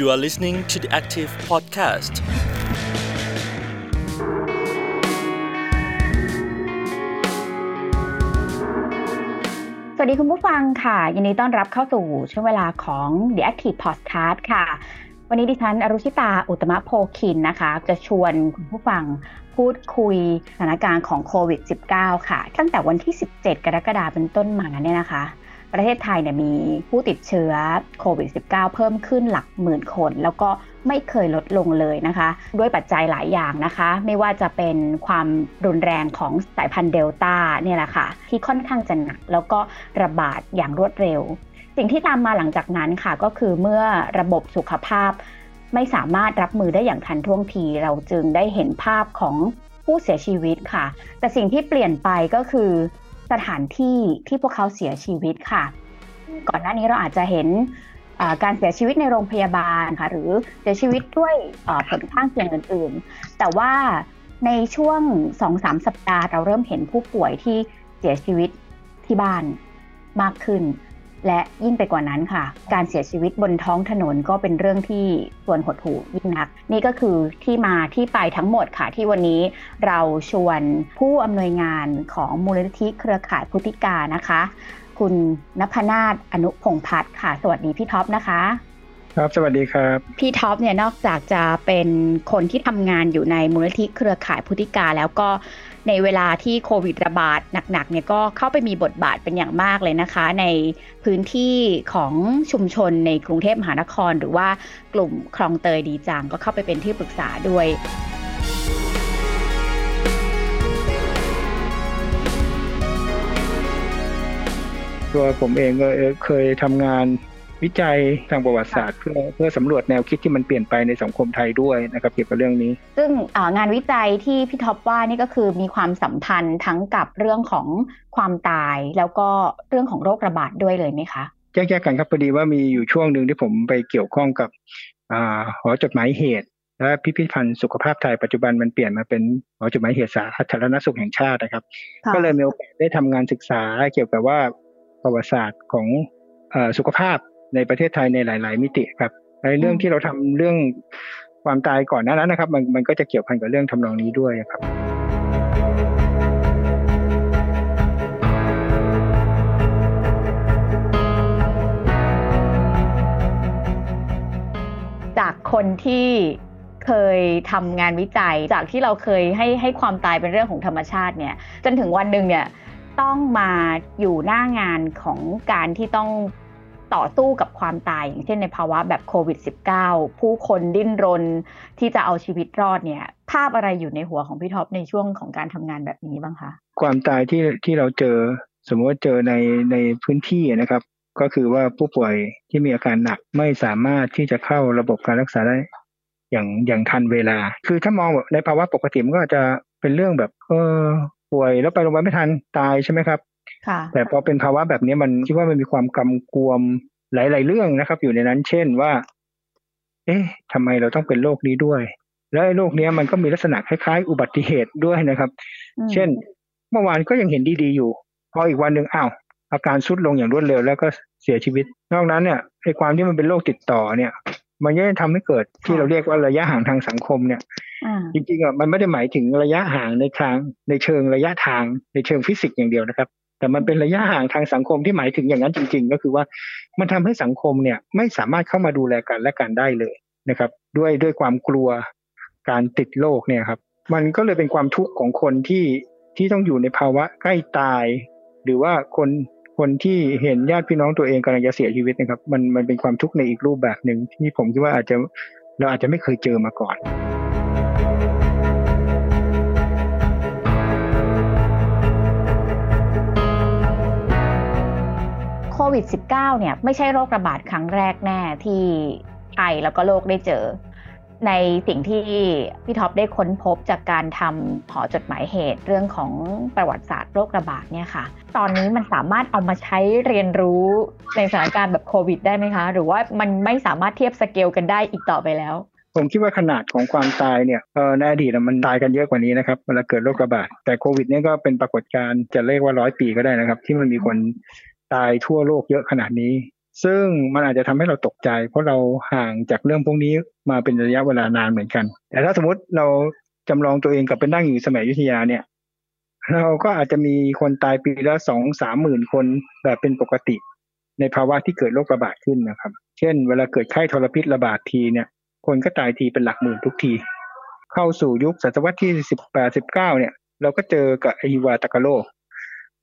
You are listening to the Active Podcast. สวัสดีคุณผู้ฟังค่ะ ยินดีต้อนรับเข้าสู่ช่วงเวลาของ The Active Podcast ค่ะ วันนี้ดิฉันอรุชิตา อุตมะโพคินนะคะ จะชวนคุณผู้ฟังพูดคุยสถานการณ์ของโควิด -19 ค่ะ ตั้งแต่วันที่ 17 กรกฎาคมเป็นต้นมาเนี่ยนะคะ ประเทศไทยเนี่ยมีผู้ติดเชื้อโควิด -19 เพิ่มขึ้นหลักหมื่นคน แล้วก็ไม่เคยลดลงเลยนะคะ ด้วยปัจจัยหลายอย่างนะคะ ไม่ว่าจะเป็นความรุนแรงของสายพันธุ์เดลต้าเนี่ยแหละค่ะ ที่ค่อนข้างจะหนัก แล้วก็ระบาดอย่างรวดเร็ว สิ่งที่ตามมาหลังจากนั้นค่ะ ก็คือเมื่อระบบสุขภาพ ไม่สามารถรับมือได้อย่างทันท่วงที เราจึงได้เห็นภาพของผู้เสียชีวิตค่ะ แต่สิ่งที่เปลี่ยนไปก็คือ สถานที่ที่พวกเขาเสียชีวิตค่ะ ก่อนหน้านี้เราอาจจะเห็นการเสียชีวิตในโรงพยาบาลค่ะ หรือเสียชีวิตด้วยผลข้างเคียงอื่นๆ แต่ว่าในช่วง2-3สัปดาห์เราเริ่มเห็นผู้ป่วยที่เสียชีวิตที่บ้านมากขึ้น และยิ่งไปกว่านั้นค่ะ การเสียชีวิตบนท้องถนนก็เป็นเรื่องที่ส่วนหดหู่ยิ่งนัก นี่ก็คือที่มาที่ไปทั้งหมดค่ะ ที่วันนี้เราชวนผู้อำนวยงานของมูลนิธิเครือข่ายพุทธิกานะคะ คุณนภนาถอนุพงพัฒน์ค่ะ สวัสดีพี่ท็อปนะคะ ครับสวัสดีครับ พี่ท็อปเนี่ยนอกจากจะเป็นคนที่ทำงานอยู่ในมูลนิธิเครือข่ายพุทธิกาแล้วก็ในเวลาที่โควิดระบาดหนักๆเนี่ยก็เข้าไปมีบทบาทเป็นอย่างมากเลยนะคะ ในพื้นที่ของชุมชนในกรุงเทพมหานคร หรือว่ากลุ่มคลองเตยดีจังก็เข้าไปเป็นที่ปรึกษาด้วยตัวผมเองก็เคยทำงาน วิจัยทางประวัติศาสตร์เพื่อเพื่อสำรวจแนวคิดที่มันเปลี่ยนไปในสังคมไทยด้วยนะครับเกี่ยวกับเรื่องนี้ ซึ่งงานวิจัยที่พี่ท็อปว่านี่ก็คือมีความสัมพันธ์ทั้งกับเรื่องของความตาย แล้วก็เรื่องของโรคระบาดด้วยเลยไหมคะแยกๆกันครับพอดีว่ามีอยู่ช่วงหนึ่งที่ผมไปเกี่ยวข้องกับหอจดหมายเหตุและพิพิธภัณฑ์สุขภาพไทยปัจจุบันมันเปลี่ยนมาเป็นหอจดหมายเหตุสาธารณสุขแห่งชาตินะครับ ก็เลยมีโอกาสได้ทำงานศึกษาเกี่ยวกับว่าประวัติศาสตร์ของสุขภาพ ในประเทศไทยในหลาย ๆ มิติครับในเรื่องที่เราทำเรื่องความตายก่อนหน้านั้นนะครับ มันมันก็จะเกี่ยวพันกับเรื่องทำนองนี้ด้วยครับจากคนที่เคยทำงานวิจัยจากที่เราเคยให้ให้ความตายเป็นเรื่องของธรรมชาติเนี่ย จนถึงวันหนึ่งเนี่ยต้องมาอยู่หน้างานของการที่ต้อง ต่อสู้กับความตาย อย่างเช่นในภาวะแบบโควิด -19 ผู้คนดิ้นรนที่จะเอาชีวิตรอดเนี่ยภาพอะไรอยู่ในหัวของพี่ท็อปในช่วงของการทำงานแบบนี้บ้างคะ ความตายที่ที่เราเจอ สมมติว่าเจอในในพื้นที่นะครับ ก็คือว่าผู้ป่วยที่มีอาการหนักไม่สามารถที่จะเข้าระบบการรักษาได้ อย่างอย่างทันเวลา คือถ้ามองในภาวะปกติมันก็จะเป็นเรื่องแบบ เออป่วยแล้วไปโรงพยาบาลไม่ทันตายใช่ไหมครับ แต่พอเป็นภาวะแบบนี้มันคิดว่ามันมีความกำกวมหลาย ๆ เรื่องนะครับ อยู่ในนั้น เช่นว่า เอ๊ะทำไมเราต้องเป็นโรคนี้ด้วย แล้วไอ้โรคนี้มันก็มีลักษณะคล้าย ๆ อุบัติเหตุด้วยนะครับ เช่น เมื่อวานก็ยังเห็นดี ๆ อยู่ พออีกวันหนึ่งอ้าวอาการสุดลงอย่างรวดเร็วแล้วก็เสียชีวิต นอกนั้นเนี่ยไอ้ความที่มันเป็นโรคติดต่อเนี่ย มันยังทำให้เกิดที่เราเรียกว่าระยะห่างทางสังคมเนี่ยจริงๆอะมันไม่ได้หมายถึงระยะห่างในทางในเชิงระยะทางในเชิงฟิสิกส์อย่างเดียวนะครับ แต่มันเป็นระยะห่างทางสังคมที่หมายถึงอย่างนั้นจริง ๆ ก็คือว่ามันทำให้สังคมเนี่ยไม่สามารถเข้ามาดูแลกันและกันได้เลยนะครับ ด้วยด้วยความกลัวการติดโรคเนี่ยครับ มันก็เลยเป็นความทุกข์ของคนที่ที่ต้องอยู่ในภาวะใกล้ตาย หรือว่าคนคนที่เห็นญาติพี่น้องตัวเองกำลังจะเสียชีวิตนะครับ มันมันเป็นความทุกข์ในอีกรูปแบบหนึ่งที่ผมคิดว่าอาจจะเราอาจจะไม่เคยเจอมาก่อน วิด -19 เนี่ยไม่ใช่โรคระบาดครั้งแรกแน่ที่ไทยแล้วก็โลกได้เจอ ในสิ่งที่พี่ท็อปได้ค้นพบจากการทำหอจดหมายเหตุเรื่องของประวัติศาสตร์โรคระบาดเนี่ยค่ะ ตอนนี้มันสามารถเอามาใช้เรียนรู้ในสถานการณ์แบบโควิด ได้ไหมคะ หรือว่ามันไม่สามารถเทียบสเกลกันได้อีกต่อไปแล้วผมคิดว่าขนาดของความตายเนี่ยในอดีตมันตายกันเยอะกว่านี้นะครับเวลาเกิดโรคระบาดแต่โควิดเนี่ยก็เป็นปรากฏการณ์จะเรียกว่าร้อยปีก็ได้นะครับ ที่มันมีคน ตายทั่วโลกเยอะขนาดนี้ ซึ่งมันอาจจะทำให้เราตกใจ เพราะเราห่างจากเรื่องพวกนี้มาเป็นระยะเวลานานเหมือนกัน แต่ถ้าสมมติเราจำลองตัวเองกลับไปนั่งอยู่สมัยยุทธยาเนี่ย เราก็อาจจะมีคนตายปีละสองสามหมื่นคนแบบเป็นปกติ ในภาวะที่เกิดโรคระบาดขึ้นนะครับ เช่น เวลาเกิดไข้ทรพิษระบาดทีเนี่ย คนก็ตายทีเป็นหลักหมื่นทุกที เข้าสู่ยุคศตวรรษที่สิบแปดสิบเก้าเนี่ย เราก็เจอกับไอฮิวาตากาโล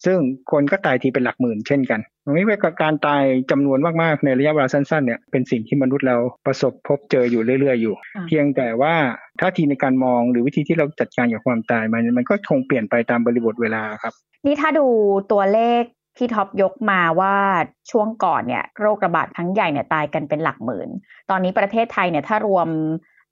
ซึ่งคนก็ตายทีเป็นหลักหมื่นเช่นกันตรงนี้เป็นการตายจำนวนมากๆ ในระยะเวลาสั้นๆเนี่ยเป็นสิ่งที่มนุษย์เราประสบพบเจออยู่เรื่อย ๆ อยู่ค่ะเพียงแต่ว่าท่าทีในการมองหรือวิธีที่เราจัดการกับความตายมันมันก็คงเปลี่ยนไปตามบริบทเวลาครับ นี่ถ้าดูตัวเลขที่ท็อปยกมาว่าช่วงก่อนเนี่ยโรคระบาดครั้งใหญ่เนี่ยตายกันเป็นหลักหมื่น ตอนนี้ประเทศไทยเนี่ยถ้ารวม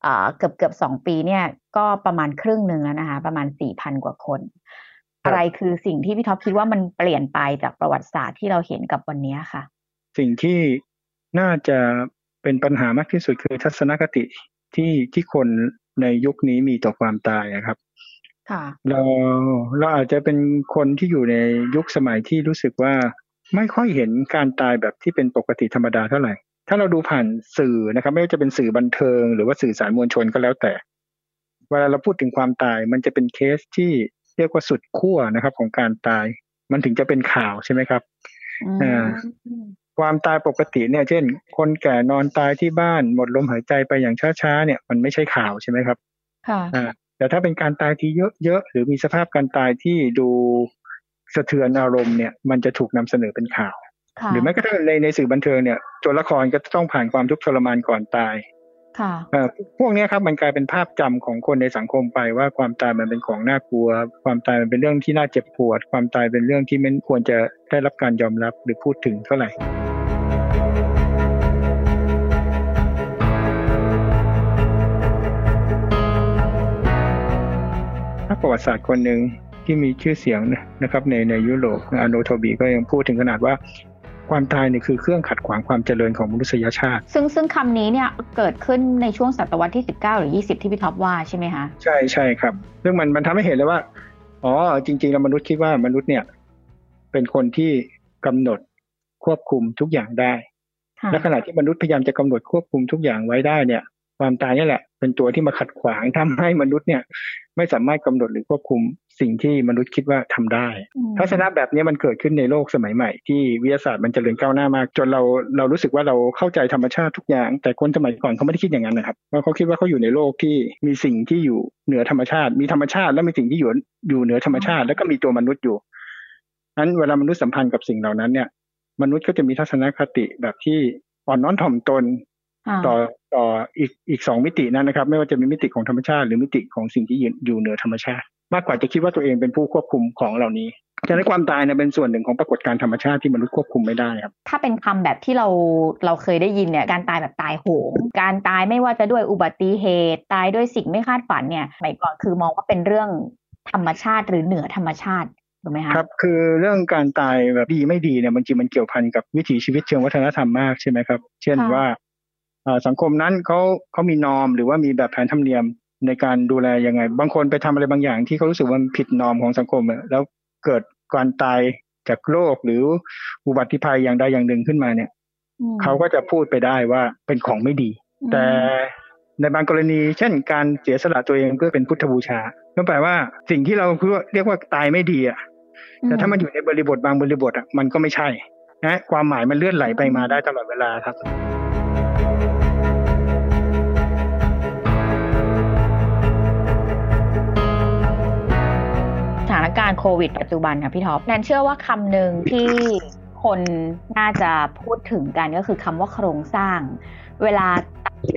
เอ่อเกือบเกือบสองปีเนี่ยก็ประมาณครึ่งหนึ่งแล้วนะคะ ประมาณสี่พันกว่าคนครับ อะไรคือสิ่งที่พี่ท็อปคิดว่ามันเปลี่ยนไปจากประวัติศาสตร์ที่เราเห็นกับวันนี้ค่ะ สิ่งที่น่าจะเป็นปัญหามากที่สุดคือทัศนคติที่ที่คนในยุคนี้มีต่อความตายอะครับค่ะเราเราอาจจะเป็นคนที่อยู่ในยุคสมัยที่รู้สึกว่าไม่ค่อยเห็นการตายแบบที่เป็นปกติธรรมดาเท่าไหร่ ถ้าเราดูผ่านสื่อนะครับ ไม่ว่าจะเป็นสื่อบันเทิง หรือว่าสื่อสารมวลชนก็แล้วแต่ เวลาเราพูดถึงความตายมันจะเป็นเคสที่ เรียกว่าสุดขั้วนะครับ ของการตาย มันถึงจะเป็นข่าวใช่ไหมครับอืมอ่าความตายปกติเนี่ย เช่น คนแก่นอนตายที่บ้านหมดลมหายใจไปอย่างช้าๆเนี่ย มันไม่ใช่ข่าวใช่ไหมครับ ค่ะอ่าแต่ถ้าเป็นการตายที่เยอะๆหรือมีสภาพการตายที่ดูสะเทือนอารมณ์เนี่ย มันจะถูกนำเสนอเป็นข่าวค่ะหรือแม้กระทั่งในในสื่อบันเทิงเนี่ยตัวละครก็ต้องผ่านความทุกข์ทรมานก่อนตาย ค่ะพวกนี้ครับมันกลายเป็นภาพจำของคนในสังคมไปว่าความตายมันเป็นของน่ากลัว ความตายมันเป็นเรื่องที่น่าเจ็บปวด ความตายเป็นเรื่องที่ไม่ควรจะได้รับการยอมรับหรือพูดถึงเท่าไหร่นักประวัติศาสตร์คนหนึ่งที่มีชื่อเสียงนะครับในในยุโรปอโนโทบีก็ยังพูดถึงขนาดว่า ความตายเนี่ยคือเครื่องขัดขวางความเจริญของมนุษยชาติ ซึ่งซึ่งคำนี้เนี่ยเกิดขึ้นในช่วงศตวรรษที่ 19 หรือ 20 ที่พี่ท็อปว่าใช่ไหมคะใช่ใช่ครับซึ่งมันมันทำให้เห็นเลยว่าอ๋อจริงๆแล้วมนุษย์คิดว่ามนุษย์เนี่ย เป็นคนที่กำหนดควบคุมทุกอย่างได้ค่ะและขณะที่มนุษย์พยายามจะกำหนดควบคุมทุกอย่างไว้ได้เนี่ย ความตายนี่แหละ เป็นตัวที่มาขัดขวางทำให้มนุษย์เนี่ย ไม่สามารถกำหนดหรือควบคุม สิ่งที่มนุษย์คิดว่าทำได้อืมทัศนะแบบนี้มันเกิดขึ้นในโลกสมัยใหม่ ที่วิทยาศาสตร์มันเจริญก้าวหน้ามาก จนเราเรารู้สึกว่าเราเข้าใจธรรมชาติทุกอย่าง แต่คนสมัยก่อนเขาไม่ได้คิดอย่างนั้นนะครับเพราะเขาคิดว่าเขาอยู่ในโลกที่มีสิ่งที่อยู่เหนือธรรมชาติ มีธรรมชาติ และมีสิ่งที่อยู่อยู่เหนือธรรมชาติ แล้วก็มีตัวมนุษย์อยู่นั้นเวลามนุษย์สัมพันธ์กับสิ่งเหล่านั้นเนี่ย มนุษย์ก็จะมีทัศนคติแบบที่อ่อนน้อมถ่อมตนค่ะต่อต่ออีกอีกสองมิตินั้นนะครับ ไม่ว่าจะมีมิติของธรรมชาติ หรือมิติของสิ่งที่อยู่อยู่เหนือธรรมชาติ มากกว่าจะคิดว่าตัวเองเป็นผู้ควบคุมของเหล่านี้ฉะนั้นความตายเนี่ยเป็นส่วนหนึ่งของปรากฏการณ์ธรรมชาติที่มนุษย์ควบคุมไม่ได้ครับ ถ้าเป็นคำแบบที่เราเราเคยได้ยินเนี่ยการตายแบบตายโหง การตายไม่ว่าจะด้วยอุบัติเหตุ ตายด้วยสิ่งไม่คาดฝันเนี่ยสมัยก่อนคือมองว่าเป็นเรื่องธรรมชาติหรือเหนือธรรมชาติถูกไหมคะครับคือเรื่องการตายแบบดีไม่ดีเนี่ยบางทีมันเกี่ยวพันกับวิถีชีวิตเชิงวัฒนธรรมมากใช่ไหมครับ เช่นค่ะว่าอ่าสังคมนั้นเขาเขามีนอมหรือว่ามีแบบแผนธรรมเนียม ในการดูแลยังไง บางคนไปทำอะไรบางอย่างที่เขารู้สึกว่ามันผิดนอมของสังคมอะแล้วเกิดการตายจากโรคหรืออุบัติภัยอย่างใดอย่างหนึ่งขึ้นมาเนี่ยอืมเขาก็จะพูดไปได้ว่าเป็นของไม่ดี แต่ในบางกรณีเช่นการเสียสละตัวเองเพื่อเป็นพุทธบูชาก็แปลว่าสิ่งที่เราเรียกว่าตายไม่ดีอะแต่ถ้ามันอยู่ในบริบทบางบริบทอะมันก็ไม่ใช่นะความหมายมันเลื่อนไหลไปมาได้ตลอดเวลาครับ การณ์โควิด ปัจจุบันค่ะพี่ท็อปแนนเชื่อว่าคำหนึ่งที่คนน่าจะพูดถึงกันก็คือคำว่าโครงสร้าง เวลา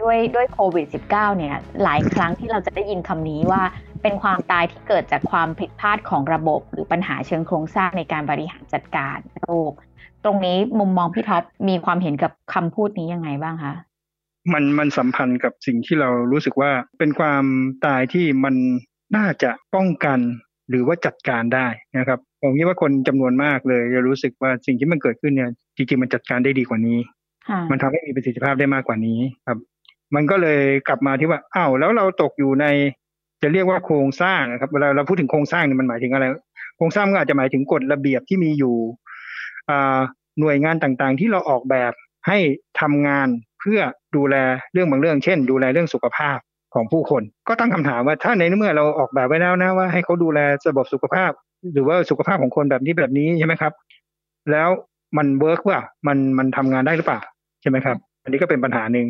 ด้วยด้วยโควิด -19 เนี่ย หลายครั้งที่เราจะได้ยินคำนี้ว่าเป็นความตายที่เกิดจากความผิดพลาดของระบบ หรือปัญหาเชิงโครงสร้างในการบริหารจัดการโรค ตรงนี้มุมมองพี่ท็อปมีความเห็นกับคำพูดนี้ยังไงบ้างคะมันมันสัมพันธ์กับสิ่งที่เรารู้สึกว่าเป็นความตายที่มันน่าจะป้องกัน หรือว่าจัดการได้นะครับผมคิดว่าคนจำนวนมากเลยจะรู้สึกว่าสิ่งที่มันเกิดขึ้นเนี่ยจริงๆมันจัดการได้ดีกว่านี้ค่ะมันทำให้มีประสิทธิภาพได้มากกว่านี้ครับ มันก็เลยกลับมาที่ว่าอ้าวแล้วเราตกอยู่ในจะเรียกว่าโครงสร้างนะครับเวลาเราพูดถึงโครงสร้างเนี่ยมันหมายถึงอะไร โครงสร้างมันอาจจะหมายถึงกฎระเบียบที่มีอยู่อ่าหน่วยงานต่างๆ ที่เราออกแบบให้ทำงานเพื่อดูแลเรื่องบางเรื่อง เช่น ดูแลเรื่องสุขภาพ ของผู้คน ก็ตั้งคำถามว่าถ้าในเมื่อเราออกแบบไว้แล้วนะว่าให้เขาดูแลระบบสุขภาพ หรือว่าสุขภาพของคนแบบนี้แบบนี้ใช่ไหมครับ แล้วมันเวิร์กว่ามันมันทำงานได้หรือเปล่าใช่ไหมครับ อันนี้ก็เป็นปัญหาหนึ่ง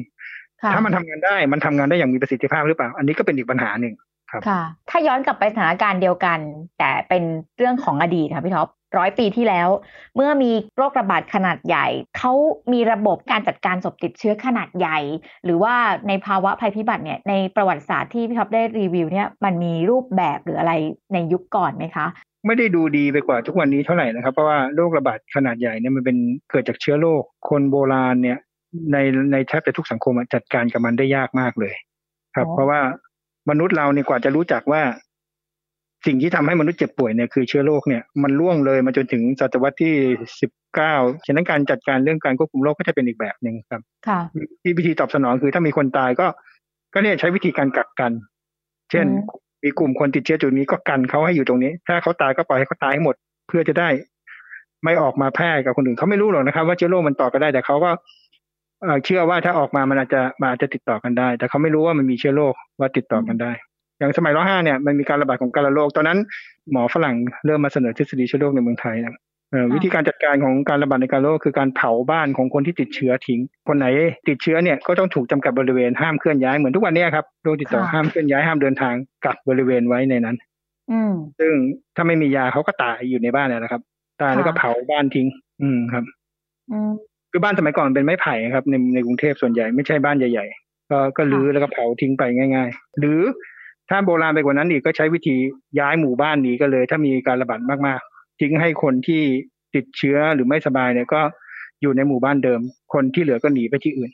ค่ะถ้ามันทำงานได้มันทำงานได้อย่างมีประสิทธิภาพหรือเปล่า อันนี้ก็เป็นอีกปัญหาหนึ่งครับค่ะ ถ้าย้อนกลับไปสถานการณ์เดียวกัน แต่เป็นเรื่องของอดีตค่ะพี่ท็อป ร้อยปีที่แล้ว เมื่อมีโรคระบาดขนาดใหญ่ เขามีระบบการจัดการศพติดเชื้อขนาดใหญ่ หรือว่าในภาวะภัยพิบัติเนี่ยในประวัติศาสตร์ที่พี่ท็อปได้รีวิวเนี่ยมันมีรูปแบบหรืออะไรในยุคก่อนไหมคะ ไม่ได้ดูดีไปกว่าทุกวันนี้เท่าไหร่นะครับ เพราะว่าโรคระบาดขนาดใหญ่เนี่ยมันเป็นเกิดจากเชื้อโรคคนโบราณเนี่ยในในแทบจะทุกสังคมอะจัดการกับมันได้ยากมากเลย ครับอ๋อเพราะว่ามนุษย์เราเนี่ยกว่าจะรู้จักว่า สิ่งที่ทำให้มนุษย์เจ็บป่วยเนี่ยคือเชื้อโรคเนี่ยมันล่วงเลยมาจนถึงศตวรรษที่สิบเก้าฉะนั้นการจัดการเรื่องการควบคุมโรคก็จะเป็นอีกแบบหนึ่งครับค่ะที่วิธีตอบสนองคือถ้ามีคนตายก็ ก็เนี่ยใช้วิธีการกักกัน เช่นอืมมีกลุ่มคนติดเชื้อจุดนี้ก็กันเขาให้อยู่ตรงนี้ ถ้าเขาตายก็ปล่อยให้เขาตายให้หมด เพื่อจะได้ ไม่ออกมาแพร่กับคนอื่นเขาไม่รู้หรอกนะครับ ว่าเชื้อโรคมันต่อกันได้แต่เขาก็เอ่อเชื่อว่าถ้าออกมามันอาจจะมันอาจจะติดต่อกันได้ แต่เขาไม่รู้ว่ามันมีเชื้อโรคว่าติดต่อกันได้ อย่างสมัยร้อห้าเนี่ยมันมีการระบาดของการระโรคตอนนั้นหมอฝรั่งเริ่มมาเสนอทฤษฎีเชื้อโรคในเมืองไทยนะเอ่อค่ะวิธีการจัดการของการระบาดในการโรคคือการเผาบ้านของคนที่ติดเชื้อทิ้ง คนไหนติดเชื้อเนี่ยก็ต้องถูกจำกัดบริเวณห้ามเคลื่อนย้ายเหมือนทุกวันเนี้ยครับโรคติดต่อค่ะห้ามเคลื่อนย้ายห้ามเดินทางกักบริเวณไว้ในนั้นอืมซึ่งถ้าไม่มียาเขาก็ตายอยู่ในบ้านเนี่ยนะครับ ตายแล้วก็ค่ะเผาบ้านทิ้ง อืมครับอืมคือบ้านสมัยก่อนเป็นไม้ไผ่ครับในในกรุงเทพส่วนใหญ่ไม่ใช่บ้านใหญ่ ๆ ก็ก็รื้อแล้วก็เผาทิ้งไปง่าย ๆ หรือ ถ้าโบราณไปกว่านั้นอีกก็ใช้วิธีย้ายหมู่บ้านหนีกันเลย ถ้ามีการระบาดมากๆ ทิ้งให้คนที่ติดเชื้อหรือไม่สบายเนี่ยก็อยู่ในหมู่บ้านเดิม คนที่เหลือก็หนีไปที่อื่น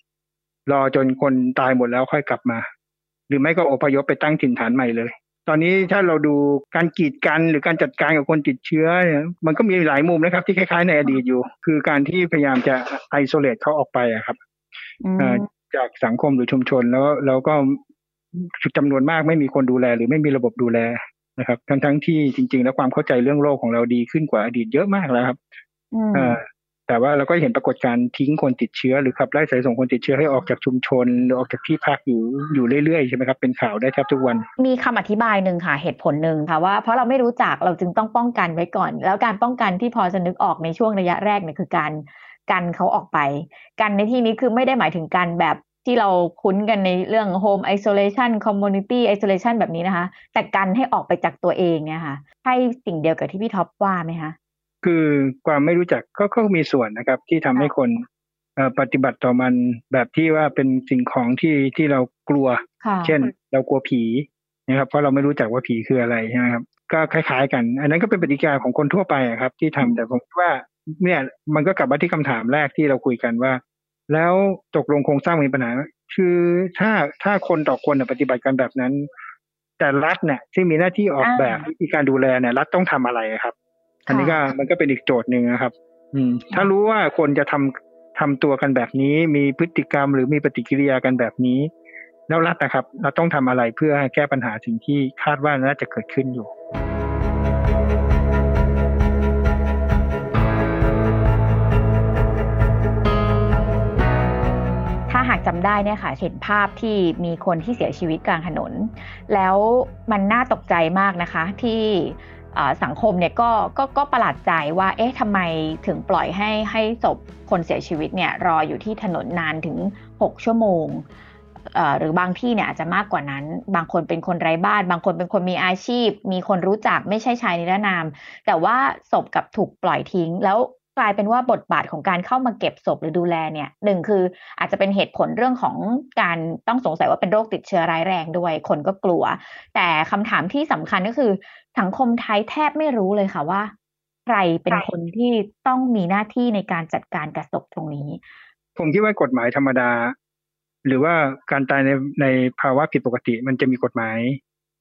รอจนคนตายหมดแล้วค่อยกลับมา หรือไม่ก็อพยพไปตั้งถิ่นฐานใหม่เลย ตอนนี้ถ้าเราดูการกีดกันหรือการจัดการกับคนติดเชื้อเนี่ยมันก็มีหลายมุมนะครับ ที่คล้ายๆในอดีตอยู่ คือการที่พยายามจะไอโซเลตเขาออกไปอะครับอืมเอ่อจากสังคมหรือชุมชนแล้วแล้วก็ จำนวนมากไม่มีคนดูแล หรือไม่มีระบบดูแลนะครับ ทั้งทั้งๆที่จริง ๆ แล้วความเข้าใจเรื่องโรคของเราดีขึ้นกว่าอดีตเยอะมากแล้วครับอืมเอ่อแต่ว่าเราก็เห็นปรากฏการณ์ทิ้งคนติดเชื้อหรือขับไล่สายส่งคนติดเชื้อให้ออกจากชุมชนหรือออกจากที่พักอยู่อยู่เรื่อยๆใช่ไหมครับเป็นข่าวได้แทบทุกวัน มีคำอธิบายหนึ่งค่ะเหตุผลหนึ่งค่ะว่าเพราะเราไม่รู้จักเราจึงต้องป้องกันไว้ก่อน แล้วการป้องกันที่พอจะนึกออกในช่วงระยะแรกเนี่ยคือการกันเขาออกไป กันในที่นี้คือไม่ได้หมายถึงการแบบ ที่เราคุ้นกันในเรื่อง home isolation community isolation แบบนี้นะคะ แต่กันให้ออกไปจากตัวเองเนี่ยค่ะใช่สิ่งเดียวกับที่พี่ท็อปว่าไหมคะ คือความไม่รู้จักก็ก็มีส่วนนะครับ ที่ทำให้คนเอ่อปฏิบัติต่อมันแบบที่ว่าเป็นสิ่งของที่ที่เรากลัวค่ะเช่น เรากลัวผีนะครับ เพราะเราไม่รู้จักว่าผีคืออะไรใช่ไหมครับ ก็คล้ายๆ กัน อันนั้นก็เป็นปฏิกิริยาของคนทั่วไปอะครับ ที่ทำแต่ผมคิดว่าเนี่ยมันก็กลับมาที่คำถามแรกที่เราคุยกันว่า แล้วตกลงโครงสร้างมีปัญหาไหมคือถ้าถ้าคนต่อคนน่ะปฏิบัติกันแบบนั้น แต่รัฐเนี่ยที่มีหน้าที่ออกแบบวิธีการดูแลเนี่ย รัฐต้องทำอะไรอะครับ อันนี้ก็มันก็เป็นอีกโจทย์หนึ่งนะครับ อืม ถ้ารู้ว่าคนจะทำทำตัวกันแบบนี้ มีพฤติกรรมหรือมีปฏิกิริยากันแบบนี้ แล้วรัฐนะครับ เราต้องทำอะไรเพื่อแก้ปัญหาสิ่งที่คาดว่าน่าจะเกิดขึ้นอยู่ ได้เนี่ยค่ะเห็นภาพที่มีคนที่เสียชีวิตกลางถนน แล้วมันน่าตกใจมากนะคะ ที่สังคมเนี่ยก็ก็ก็ประหลาดใจว่า เอ๊ะทำไมถึงปล่อยให้ให้ศพคนเสียชีวิตเนี่ยรออยู่ที่ถนนนานถึง 6 ชั่วโมงหรือบางที่เนี่ยอาจจะมากกว่านั้น บางคนเป็นคนไร้บ้าน บางคนเป็นคนมีอาชีพ มีคนรู้จักไม่ใช่ชายนิรนาม แต่ว่าศพกับถูกปล่อยทิ้ง แล้ว กลายเป็นว่าบทบาทของการเข้ามาเก็บศพหรือดูแลเนี่ยหนึ่งคืออาจจะเป็นเหตุผลเรื่องของการต้องสงสัยว่าเป็นโรคติดเชื้อร้ายแรงด้วย คนก็กลัว แต่คำถามที่สำคัญก็คือ สังคมไทยแทบไม่รู้เลยค่ะว่า ใครเป็นคนที่ต้องมีหน้าที่ในการจัดการกับศพตรงนี้ ผมคิดว่ากฎหมายธรรมดา หรือว่าการตายในในภาวะผิดปกติ มันจะมีกฎหมาย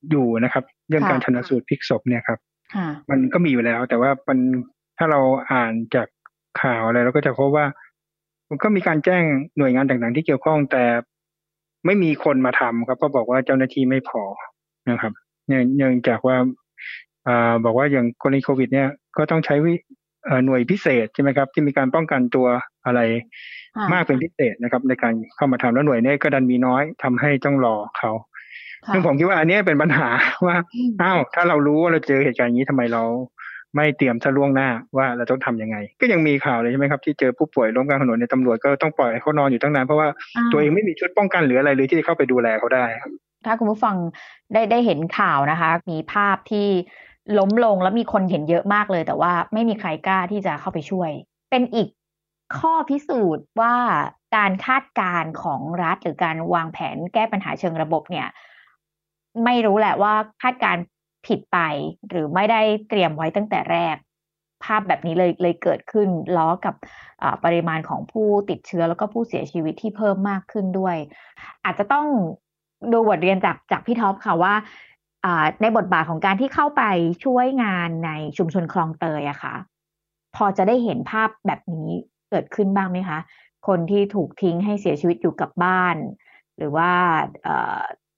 อยู่นะครับ เรื่องค่ะการชนสูตรพลิกศพเนี่ยครับค่ะมันก็มีอยู่แล้ว แต่ว่ามัน ถ้าเราอ่านจากข่าวอะไรเราก็จะพบว่า มันก็มีการแจ้งหน่วยงานต่างๆ ที่เกี่ยวข้องแต่ไม่มีคนมาทำครับ ก็บอกว่าเจ้าหน้าที่ไม่พอนะครับเนื่องเนื่องจากว่าอ่าบอกว่าอย่างกรณีโควิด เนี่ยก็ต้องใช้วิหน่วยพิเศษใช่ไหมครับ ที่มีการป้องกันตัวอะไรมากเป็นพิเศษนะครับ ในการเข้ามาทำแล้วหน่วยนี้ก็ดันมีน้อยทำให้ต้องรอเขาซึ่งผมคิดว่าอันนี้เป็นปัญหาว่าอ้าวถ้าเรารู้ว่าเราเจอเหตุการณ์นี้ทำไมเรา ไม่เตรียมซะล่วงหน้าว่าเราต้องทํำยังไง ก็ยังมีข่าวเลยใช่ไหมครับที่เจอผู้ป่วยล้มกลางถนนในตำรวจก็ต้องปล่อยเขานอนอยู่ตั้งนานเพราะว่าตัวเองไม่มีชุดป้องกันหรืออะไรเลยที่จะเข้าไปดูแลเขาได้ครับถ้าคุณผู้ฟังได้ได้เห็นข่าวนะคะ มีภาพที่ล้มลงแล้วมีคนเห็นเยอะมากเลย แต่ว่าไม่มีใครกล้าที่จะเข้าไปช่วย เป็นอีกข้อพิสูจน์ว่าการคาดการณ์ของรัฐหรือการวางแผนแก้ปัญหาเชิงระบบเนี่ย ไม่รู้แหละว่าคาดการ ผิดไป หรือไม่ได้เตรียมไว้ตั้งแต่แรก ภาพแบบนี้เลยเลยเกิดขึ้นล้อกับปริมาณของผู้ติดเชื้อแล้วก็ผู้เสียชีวิตที่เพิ่มมากขึ้นด้วย อาจจะต้องดูบทเรียนจากจากพี่ท็อปค่ะว่าในบทบาทของการที่เข้าไปช่วยงานในชุมชนคลองเตยอะค่ะ พอจะได้เห็นภาพแบบนี้เกิดขึ้นบ้างไหมคะ คนที่ถูกทิ้งให้เสียชีวิตอยู่กับบ้าน หรือว่า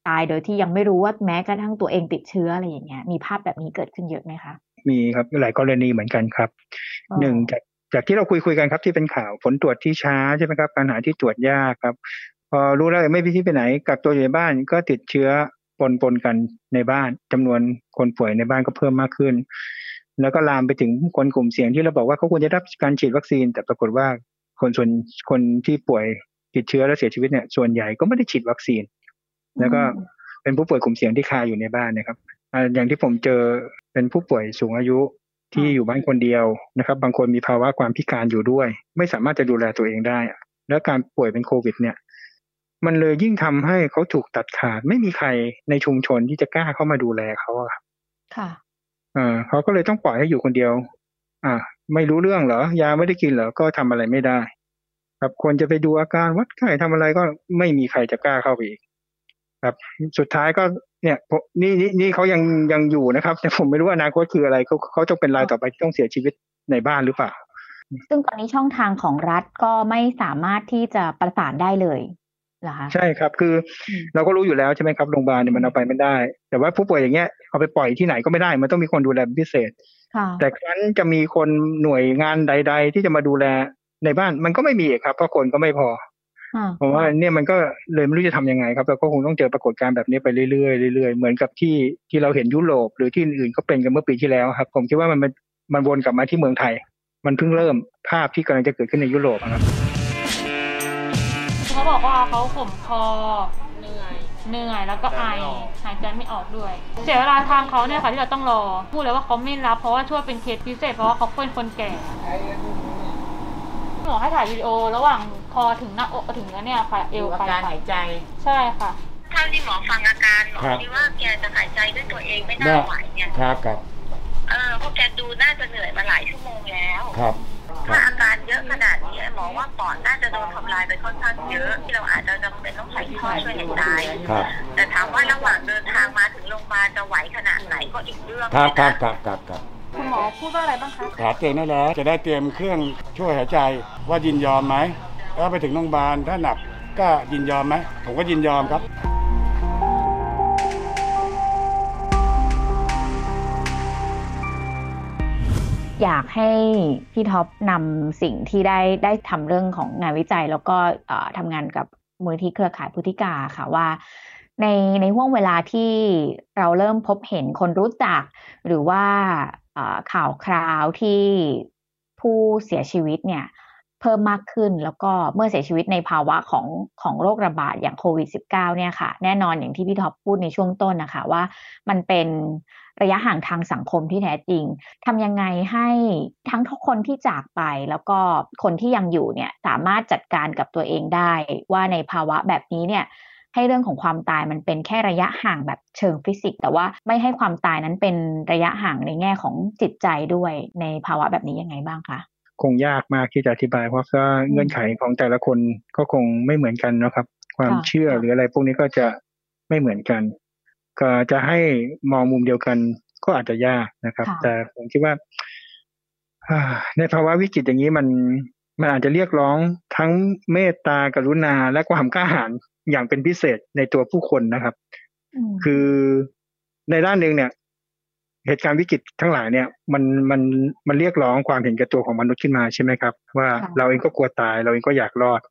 ตายโดยที่ยังไม่รู้ว่าแม้กระทั่งตัวเองติดเชื้ออะไรอย่างเงี้ย มีภาพแบบนี้เกิดขึ้นเยอะไหมคะ มีครับหลายกรณีเหมือนกันครับหนึ่งจากจากที่เราคุยคุยกันครับที่เป็นข่าวผลตรวจที่ช้าใช่ไหมครับการหาที่ตรวจยากครับ พอรู้แล้วไม่พิที่ไปไหนกักตัวอยู่ในบ้านก็ติดเชื้อปนปนกันในบ้านจำนวนคนป่วยในบ้านก็เพิ่มมากขึ้น แล้วก็ลามไปถึงคนกลุ่มเสี่ยงที่เราบอกว่าเขาควรจะรับการฉีดวัคซีน แต่ปรากฏว่าคนส่วนคนที่ป่วยติดเชื้อและเสียชีวิตเนี่ยส่วนใหญ่ก็ไม่ได้ฉีดวัคซีน แล้วก็เป็นผู้ป่วยกลุ่มเสี่ยงที่คาอยู่ในบ้านนะครับอย่างที่ผมเจอเป็นผู้ป่วยสูงอายุที่อยู่บ้านคนเดียวนะครับ บางคนมีภาวะความพิการอยู่ด้วย ไม่สามารถจะดูแลตัวเองได้ แล้วการป่วยเป็นโควิด เนี่ย มันเลยยิ่งทำให้เขาถูกตัดขาด ไม่มีใครในชุมชนที่จะกล้าเข้ามาดูแลเขาอะค่ะอ่าเขาก็เลยต้องปล่อยให้อยู่คนเดียว อ่า ไม่รู้เรื่องเหรอยาไม่ได้กินเหรอก็ทำอะไรไม่ได้ ครับควรจะไปดูอาการวัดไข้ทำอะไรก็ไม่มีใครจะกล้าเข้าไปอีก ครับสุดท้ายก็เนี่ยนี่นี่นี่เขายังยังอยู่นะครับ แต่ผมไม่รู้อนาคตคืออะไรเขาเขาจะเป็นรายต่อไปที่ต้องเสียชีวิตในบ้านหรือเปล่า ซึ่งตอนนี้ช่องทางของรัฐก็ไม่สามารถที่จะประสานได้เลยหรอคะใช่ครับคือเราก็รู้อยู่แล้วใช่ไหมครับโรงพยาบาลเนี่ยมันเอาไปไม่ได้ แต่ว่าผู้ป่วยอย่างเงี้ยเอาไปปล่อยที่ไหนก็ไม่ได้ มันต้องมีคนดูแลพิเศษแต่ครั้นจะมีคนหน่วยงานใด ๆ ที่จะมาดูแลในบ้านมันก็ไม่มีครับเพราะคนก็ไม่พอ เพราะว่าเนี่ยมันก็เลยไม่รู้จะทํำยังไงครับเราก็คงต้องเจอปรากฏการณ์แบบนี้ไปเรื่อยๆเรื่อยๆเหมือนกับที่ที่เราเห็นยุโรปหรือที่อื่นๆก็เป็นกันเมื่อปีที่แล้วครับ ผมคิดว่ามันมันวนกลับมาที่เมืองไทย มันเพิ่งเริ่มภาพที่กำลังจะเกิดขึ้นในยุโรปครับเขาบอกว่าเขาข่มคอเหนื่อยเหนื่อยแล้วก็ไอหายใจไม่ออกด้วย เสียเวลาทางเขาเนี่ยค่ะที่เราต้องรอ พูดเลยว่าเขาไม่รับเพราะว่าช่วยเป็นเคสพิเศษเพราะว่าเขาเป็นคนแก่หมอให้ถ่ายวิดีโอระหว่าง คอถึงหน้าอกถึงเนี่ยค่ะ เอวไปการหายใจ ใช่ค่ะเท่าที่หมอฟังอาการหมอที่ว่าแกจะหายใจด้วยตัวเองไม่น่าไหวเนี่ยครับครับเออพวกแกดูน่าจะเหนื่อยมาหลายชั่วโมงแล้วครับถ้าอาการเยอะขนาดนี้หมอว่าปอดน่าจะโดนทำลายไปค่อนข้างเยอะที่เราอาจจะจำเป็นต้องใส่ท่อช่วยหายใจแต่ถามว่าระหว่างเดินทางมาถึงโรงพยาบาลจะไหวขนาดไหนก็อีกเรื่องครับครับครับครับครับคุณหมอพูดว่าอะไรบ้างคะขาเตียงนั่นแหละจะได้เตรียมเครื่องช่วยหายใจว่ายินยอมไหม แล้วไปถึงโรงพยาบาลถ้าหนักก็ยินยอมไหมผมก็ยินยอมครับอยากให้พี่ท็อปนำสิ่งที่ได้ได้ทำเรื่องของงานวิจัย แล้วก็ทำงานกับมูลนิธิเครือข่ายพุทธิกาค่ะว่า ในในห่วงเวลาที่เราเริ่มพบเห็นคนรู้จัก หรือว่าข่าวคราวที่ผู้เสียชีวิตเนี่ย เพิ่มมากขึ้น แล้วก็เมื่อเสียชีวิตในภาวะของของโรคระบาดอย่างโควิด -19 เนี่ยค่ะ แน่นอนอย่างที่พี่ท็อปพูดในช่วงต้นนะคะว่ามันเป็นระยะห่างทางสังคมที่แท้จริง ทำยังไงให้ทั้งทุกคนที่จากไปแล้วก็คนที่ยังอยู่เนี่ยสามารถจัดการกับตัวเองได้ ว่าในภาวะแบบนี้เนี่ยให้เรื่องของความตายมันเป็นแค่ระยะห่างแบบเชิงฟิสิกส์แต่ว่าไม่ให้ความตายนั้นเป็นระยะห่างในแง่ของจิตใจด้วยในภาวะแบบนี้ยังไงบ้างคะ คงยากมากที่จะอธิบายเพราะว่าเงื่อนไขของแต่ละคนก็คงไม่เหมือนกันนะครับ ความเชื่อหรืออะไรพวกนี้ก็จะไม่เหมือนกัน ก็จะให้มองมุมเดียวกันก็อาจจะยากนะครับ แต่ผมคิดว่าในภาวะวิกฤตอย่างนี้มันมันอาจจะเรียกร้องทั้งเมตตากรุณาและความกล้าหาญอย่างเป็นพิเศษในตัวผู้คนนะครับ คือในด้านหนึ่งเนี่ย เหตุการณ์วิกฤตทั้งหลายเนี่ยมันมันมันเรียกร้องความเห็นแก่ตัวของมนุษย์ขึ้นมาใช่ไหมครับ ว่าเราเองก็กลัวตายเราเองก็อยากรอด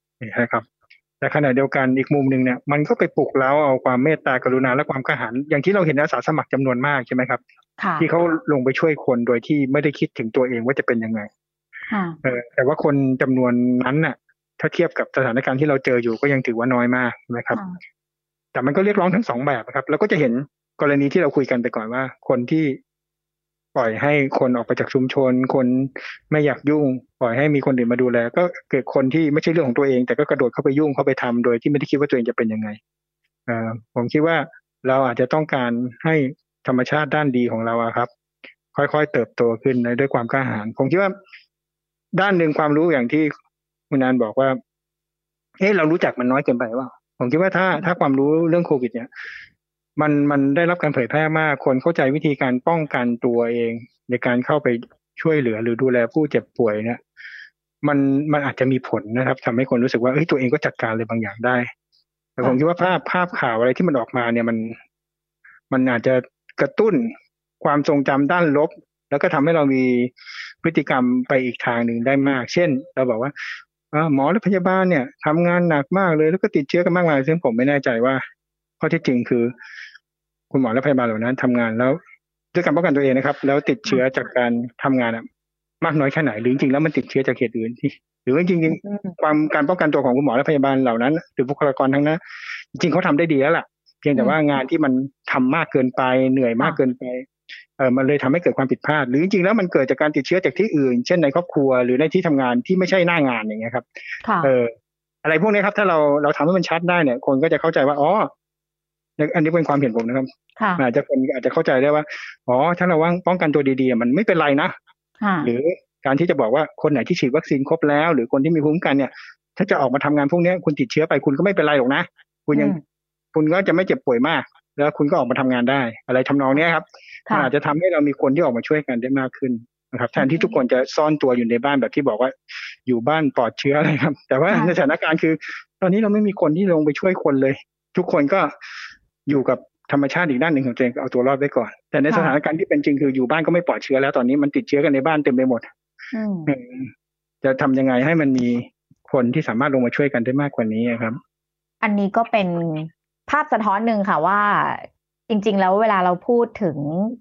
นะครับแต่ขณะเดียวกันอีกมุมหนึ่งเนี่ยมันก็ไปปลุกเล้าเอาความเมตตากรุณาและความกระหันอย่างที่เราเห็นอาสาสมัครจำนวนมากใช่ไหมครับ ที่เขาลงไปช่วยคนโดยที่ไม่ได้คิดถึงตัวเองว่าจะเป็นยังไงเออแต่ว่าคนจำนวนนั้นน่ะ ถ้าเทียบกับสถานการณ์ที่เราเจออยู่ก็ยังถือว่าน้อยมากนะครับ แต่มันก็เรียกร้องทั้งสองแบบครับ แล้วก็จะเห็น กรณีที่เราคุยกันไปก่อนว่า คนที่ปล่อยให้คนออกไปจากชุมชน คนไม่อยากยุ่ง ปล่อยให้มีคนอื่นมาดูแล ก็เกิดคนที่ไม่ใช่เรื่องของตัวเอง แต่ก็กระโดดเข้าไปยุ่งเข้าไปทำโดยที่ไม่ได้คิดว่าตัวเองจะเป็นยังไงผมคิดว่าเราอาจจะต้องการให้ธรรมชาติด้านดีของเราครับ ค่อยๆเติบโตขึ้นด้วยความกล้าหาญผมคิดว่า ด้านหนึ่งความรู้อย่างที่คุณนานบอกว่าเฮ้เรารู้จักมันน้อยเกินไปว่าผมคิดว่าถ้าถ้าความรู้เรื่องโควิด เนี่ย มันมันได้รับการเผยแพร่มาก คนเข้าใจวิธีการป้องกันตัวเอง ในการเข้าไปช่วยเหลือหรือดูแลผู้เจ็บป่วยเนี่ยมันมันอาจจะมีผลนะครับทำให้คนรู้สึกว่าเฮ้ยตัวเองก็จัดการอะไรบางอย่างได้ แต่ผมคิดว่าภาพภาพข่าวอะไรที่มันออกมาเนี่ยมัน มันอาจจะกระตุ้นความทรงจำด้านลบ แล้วก็ทำให้เรามีพฤติกรรมไปอีกทางหนึ่งได้มาก เช่น เราบอกว่าหมอและพยาบาลเนี่ยทำงานหนักมากเลยแล้วก็ติดเชื้อกันมากมายซึ่งผมไม่แน่ใจว่า ข้อที่จริงคือ คุณหมอและพยาบาลเหล่านั้นทำงานแล้วด้วยการป้องกันตัวเองนะครับ แล้วติดเชื้อจากการทำงานมากน้อยแค่ไหนหรือจริงๆแล้วมันติดเชื้อจากเหตุอื่นที่ หรือว่าจริงๆความการป้องกันตัวของคุณหมอและพยาบาลเหล่านั้น หรือบุคลากรทั้งนั้นจริงๆเขาทำได้ดีแล้วล่ะ เพียงแต่ว่างานที่มันทำมากเกินไปเหนื่อยมากเกินไปเออมันเลยทำให้เกิดความผิดพลาด หรือจริงๆแล้วมันเกิดจากการติดเชื้อจากที่อื่น เช่นในครอบครัวหรือในที่ทำงานที่ไม่ใช่หน้างานอย่างเงี้ยครับเอออะไรพวกนี้ครับ ถ้าเราเราทำให้มันชัดได้เนี่ย คนก็จะเข้าใจว่าอ๋อ อันนี้เป็นความเห็นผมนะครับอาจจะคนอาจจะเข้าใจได้ว่าอ๋อถ้าเราว่างป้องกันตัวดีๆมันไม่เป็นไรนะหรือการที่จะบอกว่าคนไหนที่ฉีดวัคซีนครบแล้ว หรือคนที่มีภูมิคุ้มกันเนี่ย ถ้าจะออกมาทำงานพวกนี้คุณติดเชื้อไปคุณก็ไม่เป็นไรหรอกนะคุณยังคุณก็จะไม่เจ็บป่วยมาก แล้วคุณก็ออกมาทำงานได้ อะไรทำนองนี้ครับมันอาจจะทำให้เรามีคนที่ออกมาช่วยกันได้มากขึ้นนะครับแทนที่ทุกคนจะซ่อนตัวอยู่ในบ้านแบบที่บอกว่าอยู่บ้านปลอดเชื้ออะไรครับ แต่ว่าในสถานการณ์คือ ตอนนี้เราไม่มีคนที่ลงไปช่วยคนเลย ทุกคนก็ อยู่กับธรรมชาติอีกด้านหนึ่งของตัวเองเอาตัวรอดไว้ก่อน แต่ในสถานการณ์ที่เป็นจริงคืออยู่บ้านก็ไม่ปลอดเชื้อแล้วตอนนี้มันติดเชื้อกันในบ้านเต็มไปหมดจะทำยังไงให้มันมีคนที่สามารถลงมาช่วยกันได้มากกว่านี้ครับ อันนี้ก็เป็นภาพสะท้อนหนึ่งค่ะว่า จริง ๆ แล้วเวลาเราพูดถึง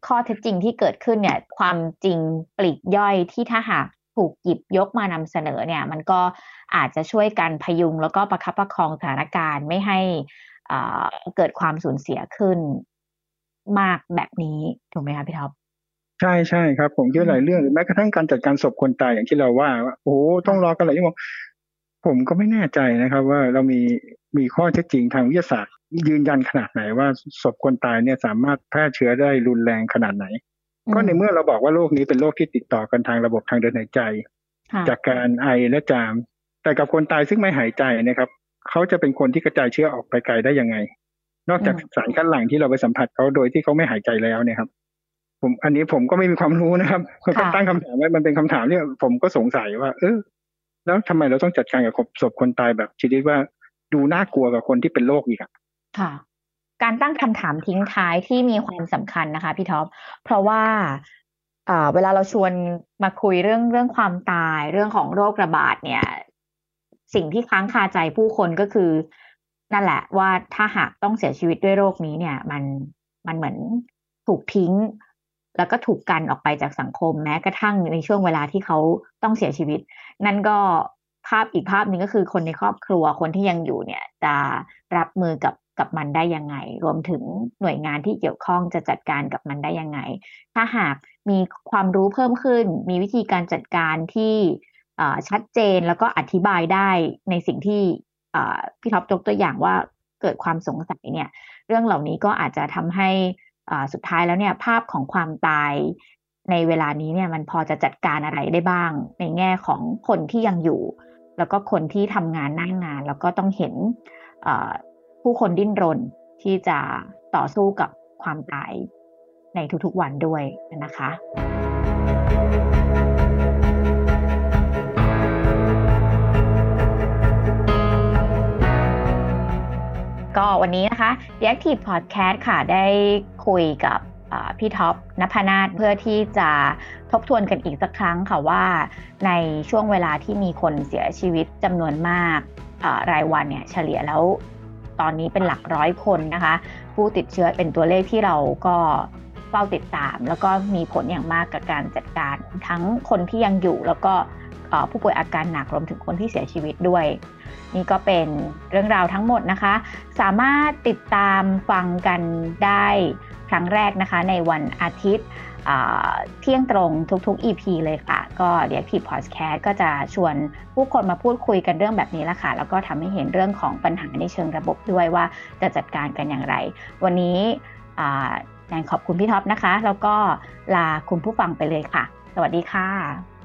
ข้อเท็จจริงที่เกิดขึ้นเนี่ย ความจริงปลีกย่อยที่ถ้าหากถูกหยิบยกมานำเสนอเนี่ย มันก็อาจจะช่วยกันพยุงแล้วก็ประคับประคองสถานการณ์ไม่ให้ เกิดความสูญเสียขึ้นมากแบบนี้ถูกไหมคะพี่ท็อปใช่ใช่ครับ ผมคิดหลายเรื่องแม้กระทั่งการจัดการศพคนตายอย่างที่เราว่าโอ้ต้องรอกันหลายชั่วโมงผมก็ไม่แน่ใจนะครับ ว่าเรามีมีข้อเท็จจริงทางวิทยาศาสตร์ ยืนยันขนาดไหนว่าศพคนตายเนี่ยสามารถแพร่เชื้อได้รุนแรงขนาดไหน ก็ในเมื่อเราบอกว่าโรคนี้เป็นโรคที่ติดต่อกันทางระบบทางเดินหายใจ จากการไอและจาม แต่กับคนตายซึ่งไม่หายใจนะครับ เขาจะเป็นคนที่กระจายเชื้อออกไปไกลได้ยังไง นอกจากสารคัดหลั่งที่เราไปสัมผัสเขาโดยที่เขาไม่หายใจแล้วเนี่ยครับ ผมอันนี้ผมก็ไม่มีความรู้นะครับเขาตั้งคำถามไว้มันเป็นคำถามเนี่ยผมก็สงสัยว่า เออแล้วทำไมเราต้องจัดการกับศพคนตายแบบชนิดว่าดูน่ากลัวกับคนที่เป็นโรคอีกอะค่ะ การตั้งคำถามทิ้งท้ายที่มีความสำคัญนะคะ พี่ท็อปเพราะว่าเวลาเราชวนมาคุยเรื่องเรื่องความตายเรื่องของโรคระบาดเนี่ย สิ่งที่ค้างคาใจผู้คนก็คือ นั่นแหละว่าถ้าหากต้องเสียชีวิตด้วยโรคนี้เนี่ย มันมันเหมือนถูกทิ้ง แล้วก็ถูกกันออกไปจากสังคมแม้กระทั่งในช่วงเวลาที่เขาต้องเสียชีวิต นั่นก็ภาพอีกภาพนึงก็คือคนในครอบครัวคนที่ยังอยู่เนี่ย จะรับมือกับกับมันได้ยังไง รวมถึงหน่วยงานที่เกี่ยวข้องจะจัดการกับมันได้ยังไง ถ้าหากมีความรู้เพิ่มขึ้น มีวิธีการจัดการที่ ชัดเจนแล้วก็อธิบายได้ในสิ่งที่พี่ท็อปยกตัวอย่างว่าเกิดความสงสัยเนี่ย เรื่องเหล่านี้ก็อาจจะทำให้สุดท้ายแล้วเนี่ยภาพของความตายในเวลานี้เนี่ยมันพอจะจัดการอะไรได้บ้าง ในแง่ของคนที่ยังอยู่ แล้วก็คนที่ทำงานหน้างงาน แล้วก็ต้องเห็นผู้คนดิ้นรนที่จะต่อสู้กับความตายในทุกๆวันด้วยนะคะ ก็วันนี้นะคะ The Active Podcast ค่ะ ได้คุยกับพี่ท็อปนภนาถเพื่อที่จะทบทวนกันอีกสักครั้งค่ะว่าในช่วงเวลาที่มีคนเสียชีวิตจำนวนมากรายวันเนี่ยเฉลี่ยแล้วตอนนี้เป็นหลักร้อยคนนะคะ ผู้ติดเชื้อเป็นตัวเลขที่เราก็เฝ้าติดตาม แล้วก็มีผลอย่างมากกับการจัดการทั้งคนที่ยังอยู่แล้วก็ ผู้ป่วยอาการหนักรวมถึงคนที่เสียชีวิตด้วย นี่ก็เป็นเรื่องราวทั้งหมดนะคะ สามารถติดตามฟังกันได้ครั้งแรกนะคะ ในวันอาทิตย์เที่ยงตรงทุกๆ EP เลยค่ะ ก็เดี๋ยวพีพอดแคสต์ก็จะชวนผู้คนมาพูดคุยกันเรื่องแบบนี้ละค่ะ แล้วก็ทำให้เห็นเรื่องของปัญหาในเชิงระบบด้วยว่าจะจัดการกันอย่างไร วันนี้แนนขอบคุณพี่ท็อปนะคะ แล้วก็ลาคุณผู้ฟังไปเลยค่ะ สวัสดีค่ะ